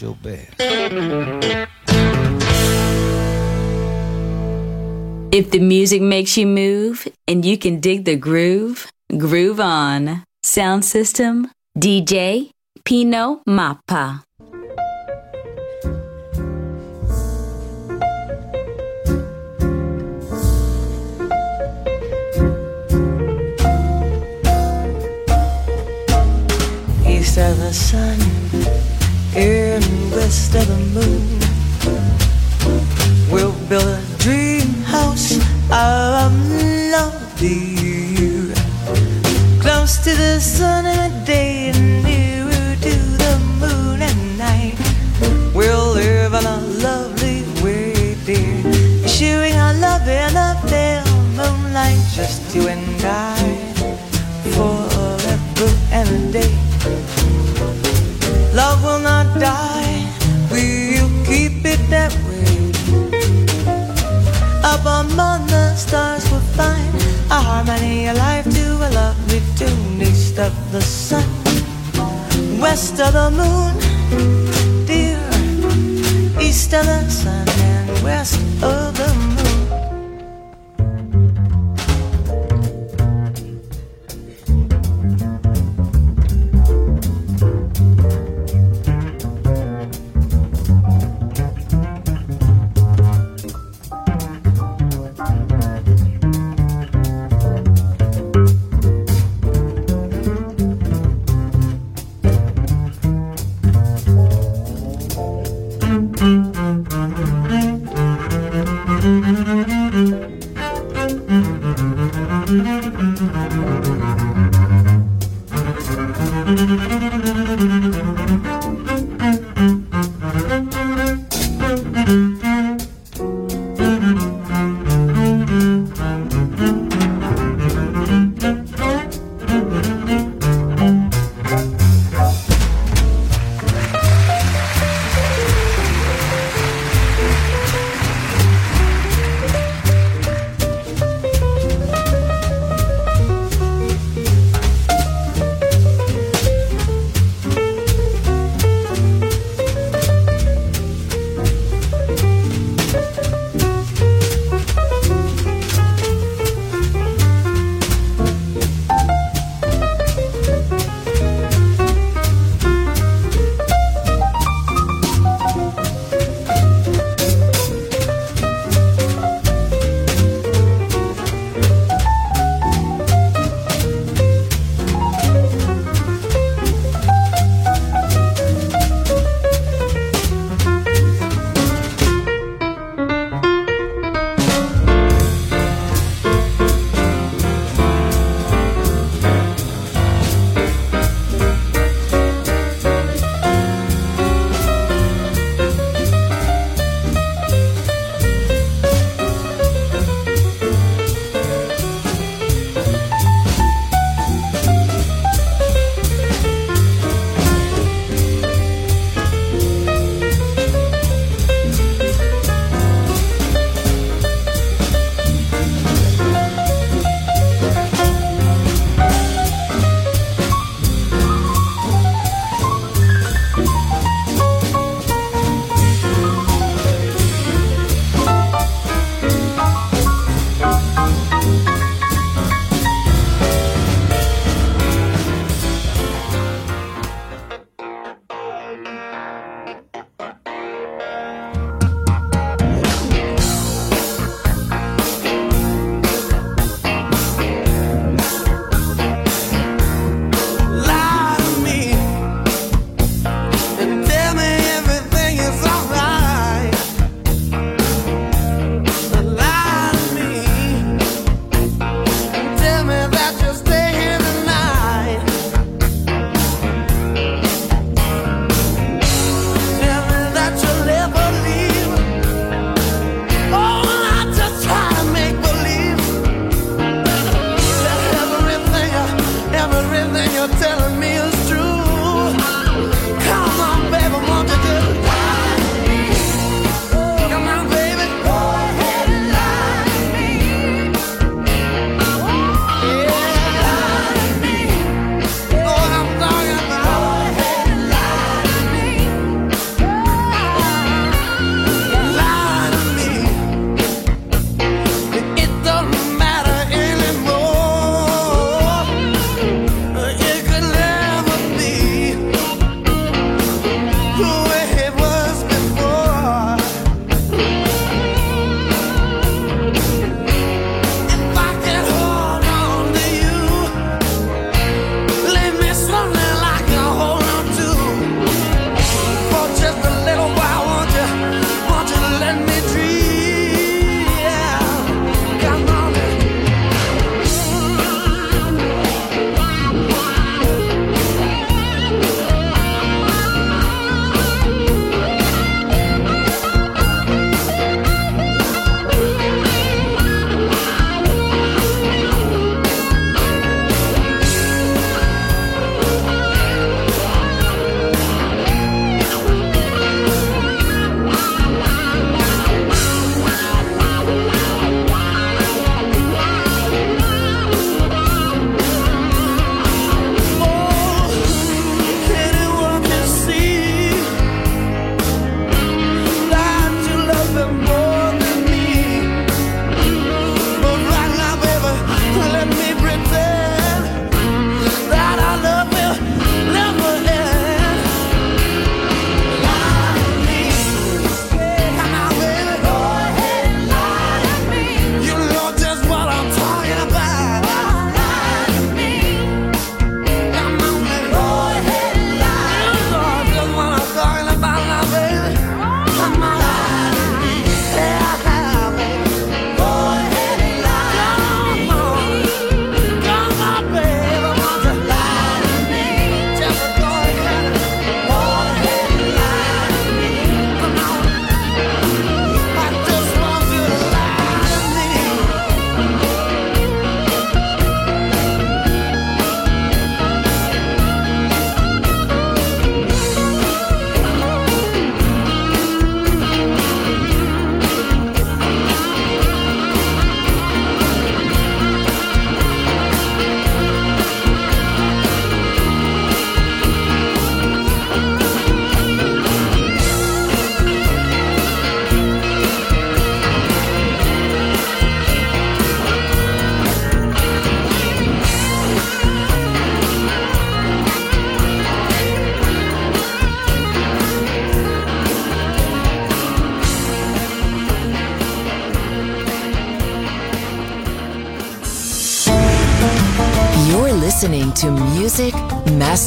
I your best. If the music makes you move and you can dig the groove, groove on. Sound system, DJ Pino Mappa. east of the sun and west of the moon. We'll build a dream house of love dear. Close to the sun in the day and nearer to the moon at night. We'll live in a lovely way, dear. Shooting our love in the pale moonlight, just you and I, forever and a day. Love will not die, we'll keep it that way. Up among the stars we'll find a harmony, a life to a lovely tune. East of the sun, west of the moon, dear. East of the sun and west of the moon.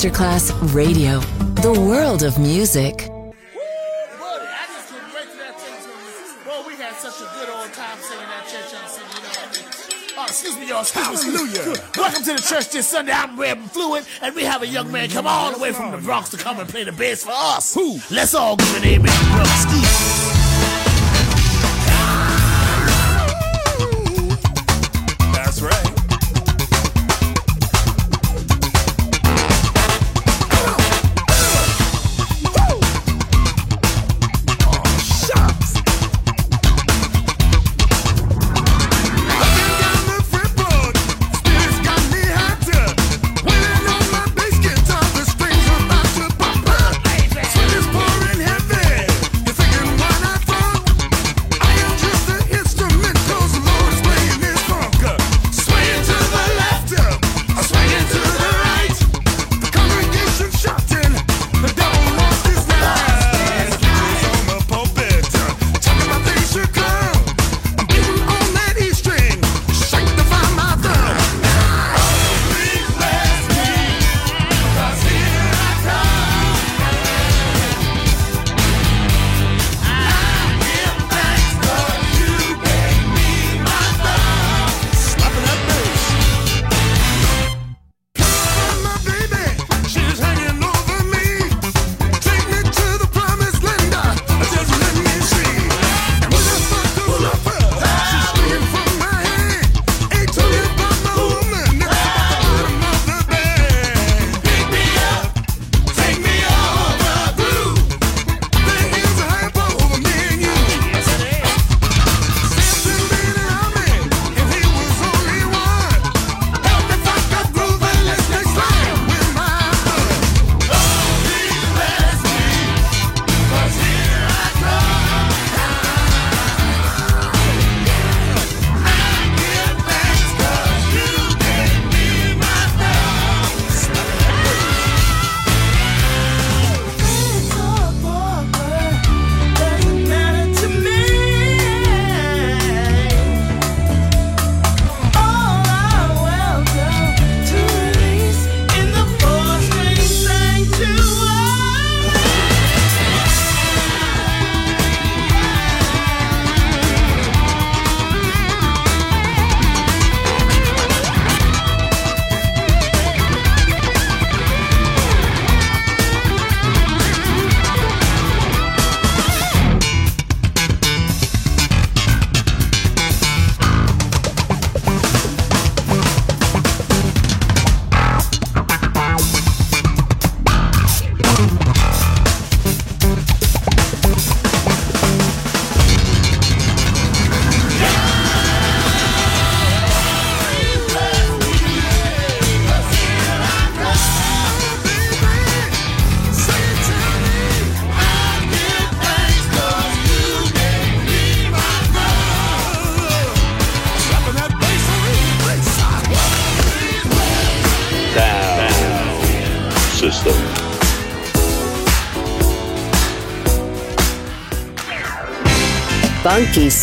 Masterclass Radio, the world of music. Buddy, I just couldn't wait till that thing Boy, we had such a good old time singing that church on Sunday, you know what I mean? Oh, excuse me, y'all. Excuse me. Hallelujah. Welcome to the church this Sunday. I'm Reb Fluid, and we have a young man come all the way from the Bronx to come and play the bass for us. Who? Let's all give an amen, brother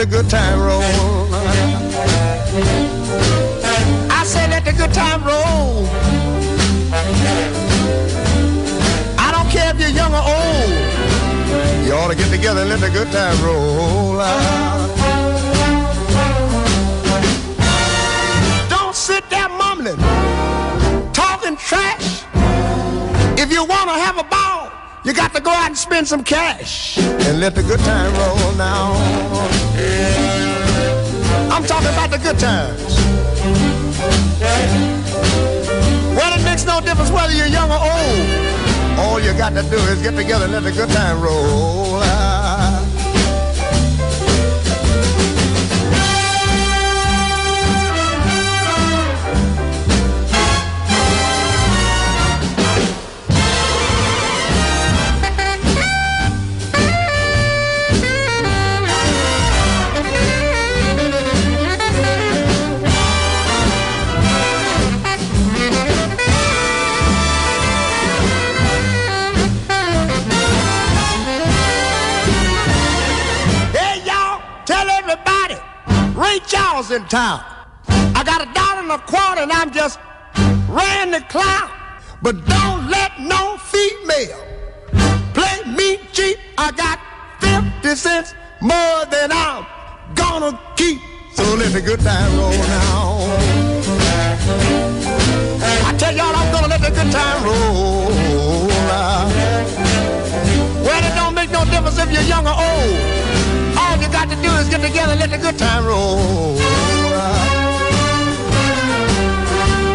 The good time roll. I say let the good time roll. I don't care if you're young or old. You ought to get together and let the good time roll. Don't sit there mumbling talking trash. You got to go out and spend some cash and let the good time roll now. I'm talking about the good times. Well, it makes no difference whether you're young or old. All you got to do is get together and let the good time roll. In town. I got a dollar and a quarter and I'm just ran the clown. But don't let no female play me cheap. I got 50 cents more than I'm gonna keep. So let the good time roll now. I tell y'all I'm gonna let the good time roll now. Well, it don't make no difference if you're young or old. Got to do is get together let the good time roll.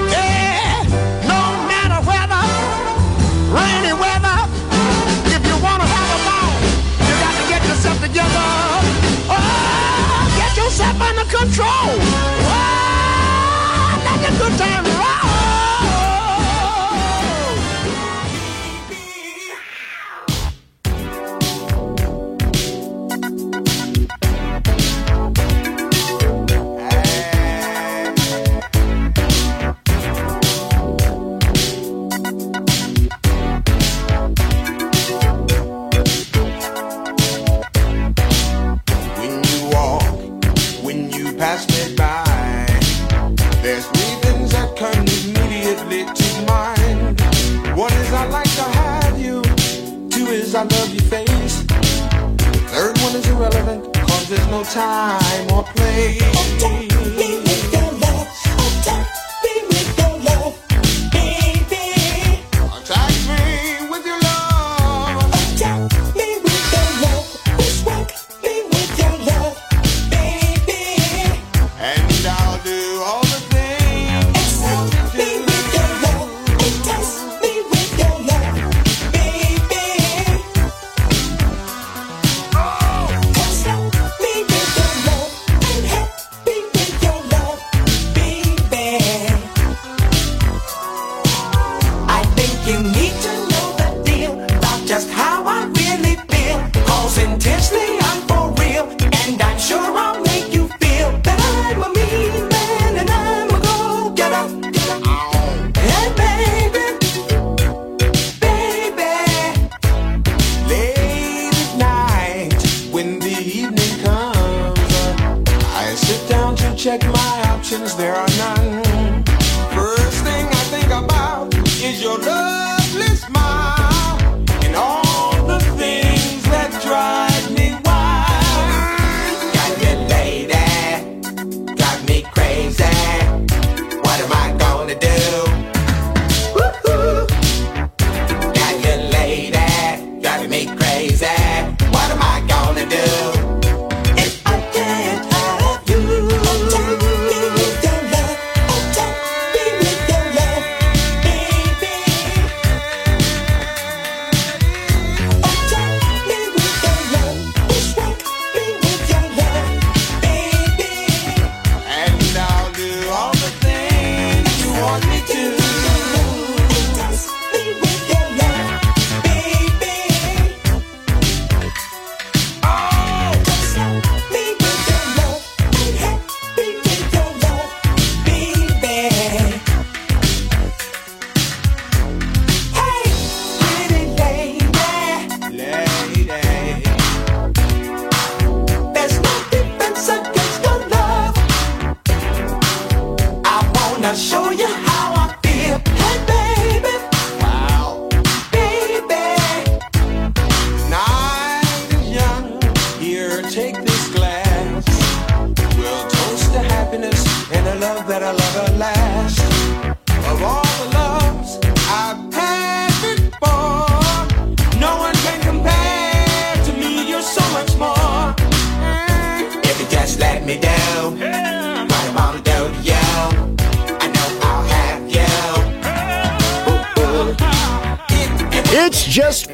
Yeah, no matter weather, rainy weather, if you want to have a ball, you got to get yourself together. Oh, get yourself under control. No time or place.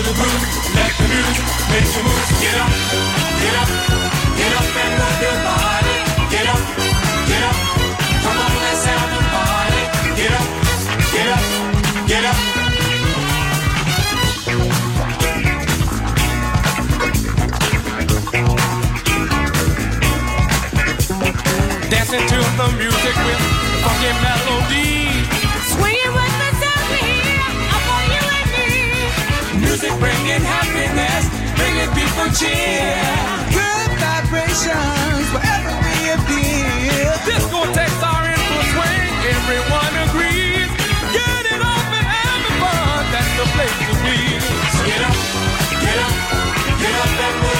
Feel the groove. Let the music make you move. Get up, get up, get up and move your body. Get up, get up. Come on, let's have a party. Get up, get up, get up. Dancing to the music with funky melody. Bringing cheer. Good vibrations wherever we appear. Discotheques are in full swing, everyone agrees. Get it up and having fun, that's the place to be. So get up, get up, get up and move